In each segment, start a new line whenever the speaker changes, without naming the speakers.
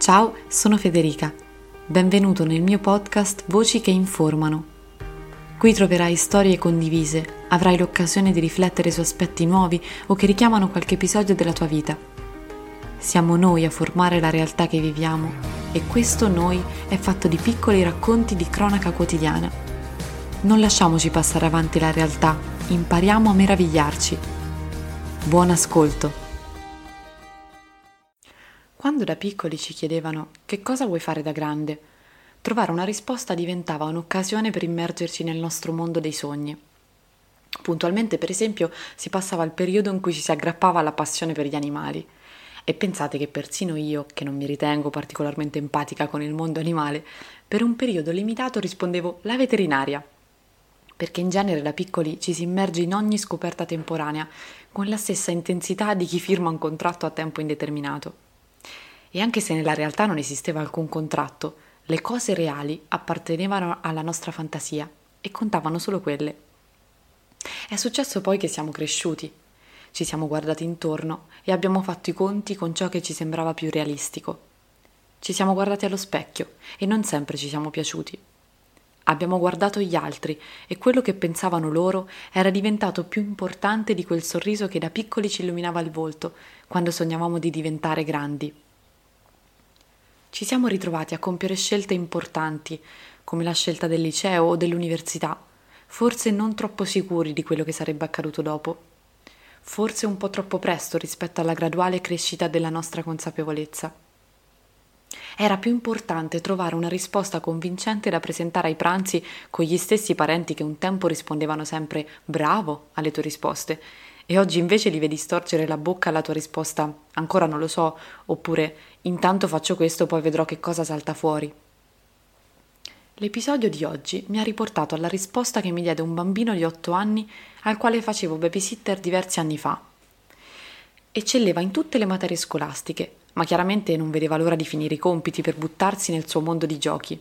Ciao, sono Federica. Benvenuto nel mio podcast Voci che informano. Qui troverai storie condivise, avrai l'occasione di riflettere su aspetti nuovi o che richiamano qualche episodio della tua vita. Siamo noi a formare la realtà che viviamo e questo noi è fatto di piccoli racconti di cronaca quotidiana. Non lasciamoci passare avanti la realtà, impariamo a meravigliarci. Buon ascolto! Quando da piccoli ci chiedevano che cosa vuoi fare da grande, trovare una risposta diventava un'occasione per immergerci nel nostro mondo dei sogni. Puntualmente, per esempio, si passava il periodo in cui ci si aggrappava alla passione per gli animali. E pensate che persino io, che non mi ritengo particolarmente empatica con il mondo animale, per un periodo limitato rispondevo la veterinaria. Perché in genere da piccoli ci si immerge in ogni scoperta temporanea, con la stessa intensità di chi firma un contratto a tempo indeterminato. E anche se nella realtà non esisteva alcun contratto, le cose reali appartenevano alla nostra fantasia e contavano solo quelle. È successo poi che siamo cresciuti, ci siamo guardati intorno e abbiamo fatto i conti con ciò che ci sembrava più realistico. Ci siamo guardati allo specchio e non sempre ci siamo piaciuti. Abbiamo guardato gli altri e quello che pensavano loro era diventato più importante di quel sorriso che da piccoli ci illuminava il volto quando sognavamo di diventare grandi. Ci siamo ritrovati a compiere scelte importanti, come la scelta del liceo o dell'università, forse non troppo sicuri di quello che sarebbe accaduto dopo, forse un po' troppo presto rispetto alla graduale crescita della nostra consapevolezza. Era più importante trovare una risposta convincente da presentare ai pranzi con gli stessi parenti che un tempo rispondevano sempre bravo alle tue risposte e oggi invece li vedi storcere la bocca alla tua risposta ancora non lo so, oppure intanto faccio questo poi vedrò che cosa salta fuori. L'episodio di oggi mi ha riportato alla risposta che mi diede un bambino di 8 anni al quale facevo babysitter diversi anni fa. Eccelleva in tutte le materie scolastiche, ma chiaramente non vedeva l'ora di finire i compiti per buttarsi nel suo mondo di giochi.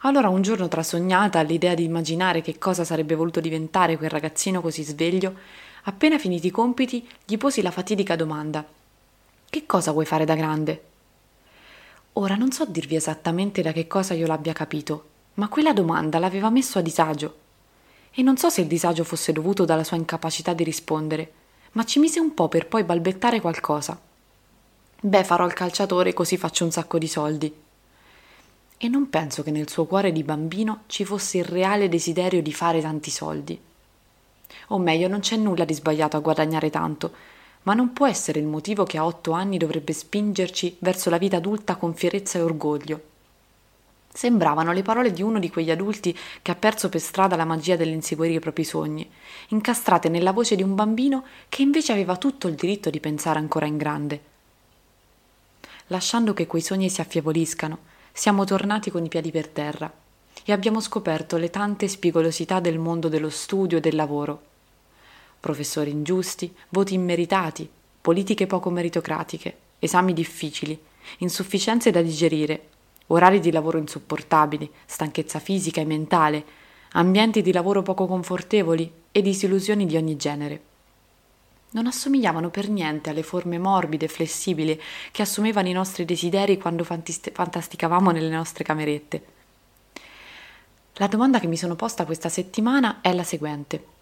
Allora un giorno trasognata all'idea di immaginare che cosa sarebbe voluto diventare quel ragazzino così sveglio, Appena finiti i compiti, gli posi la fatidica domanda: Che cosa vuoi fare da grande? Ora non so dirvi esattamente da che cosa io l'abbia capito, ma quella domanda l'aveva messo a disagio. E non so se il disagio fosse dovuto dalla sua incapacità di rispondere, ma ci mise un po' per poi balbettare qualcosa. Beh, farò il calciatore così faccio un sacco di soldi. E non penso che nel suo cuore di bambino ci fosse il reale desiderio di fare tanti soldi. O meglio, non c'è nulla di sbagliato a guadagnare tanto, ma non può essere il motivo che a otto anni dovrebbe spingerci verso la vita adulta con fierezza e orgoglio. Sembravano le parole di uno di quegli adulti che ha perso per strada la magia dell'inseguire i propri sogni, incastrate nella voce di un bambino che invece aveva tutto il diritto di pensare ancora in grande. Lasciando che quei sogni si affievoliscano, siamo tornati con i piedi per terra e abbiamo scoperto le tante spigolosità del mondo dello studio e del lavoro. Professori ingiusti, voti immeritati, politiche poco meritocratiche, esami difficili, insufficienze da digerire, orari di lavoro insopportabili, stanchezza fisica e mentale, ambienti di lavoro poco confortevoli e disillusioni di ogni genere. Non assomigliavano per niente alle forme morbide e flessibili che assumevano i nostri desideri quando fantasticavamo nelle nostre camerette. La domanda che mi sono posta questa settimana è la seguente.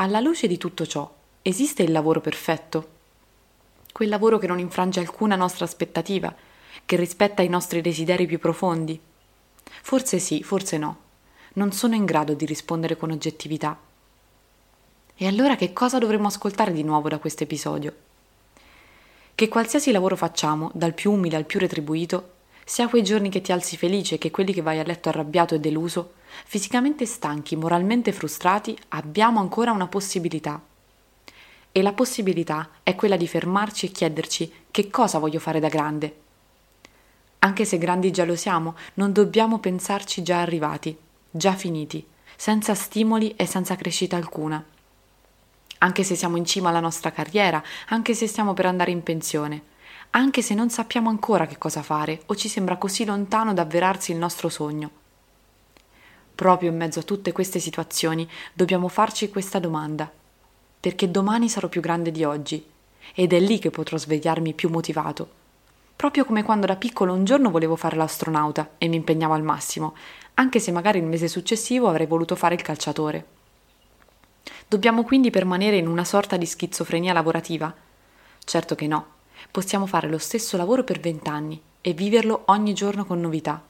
Alla luce di tutto ciò, esiste il lavoro perfetto? Quel lavoro che non infrange alcuna nostra aspettativa, che rispetta i nostri desideri più profondi? Forse sì, forse no. Non sono in grado di rispondere con oggettività. E allora che cosa dovremmo ascoltare di nuovo da questo episodio? Che qualsiasi lavoro facciamo, dal più umile al più retribuito, sia quei giorni che ti alzi felice che quelli che vai a letto arrabbiato e deluso, fisicamente stanchi, moralmente frustrati, abbiamo ancora una possibilità. E la possibilità è quella di fermarci e chiederci che cosa voglio fare da grande. Anche se grandi già lo siamo, non dobbiamo pensarci già arrivati, già finiti, senza stimoli e senza crescita alcuna. Anche se siamo in cima alla nostra carriera, anche se stiamo per andare in pensione, anche se non sappiamo ancora che cosa fare o ci sembra così lontano da avverarsi il nostro sogno. Proprio in mezzo a tutte queste situazioni dobbiamo farci questa domanda, perché domani sarò più grande di oggi ed è lì che potrò svegliarmi più motivato, proprio come quando da piccolo un giorno volevo fare l'astronauta e mi impegnavo al massimo, anche se magari il mese successivo avrei voluto fare il calciatore. Dobbiamo quindi permanere in una sorta di schizofrenia lavorativa? Certo che no. Possiamo fare lo stesso lavoro per vent'anni e viverlo ogni giorno con novità.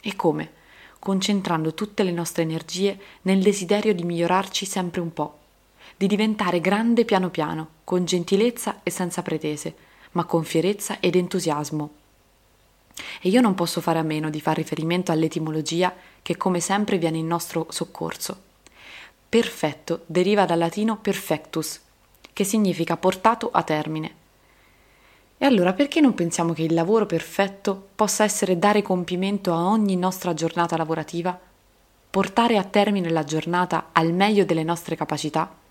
E come? Concentrando tutte le nostre energie nel desiderio di migliorarci sempre un po', di diventare grande piano piano, con gentilezza e senza pretese, ma con fierezza ed entusiasmo. E io non posso fare a meno di far riferimento all'etimologia che come sempre viene in nostro soccorso. Perfetto deriva dal latino perfectus, che significa portato a termine. E allora perché non pensiamo che il lavoro perfetto possa essere dare compimento a ogni nostra giornata lavorativa? Portare a termine la giornata al meglio delle nostre capacità?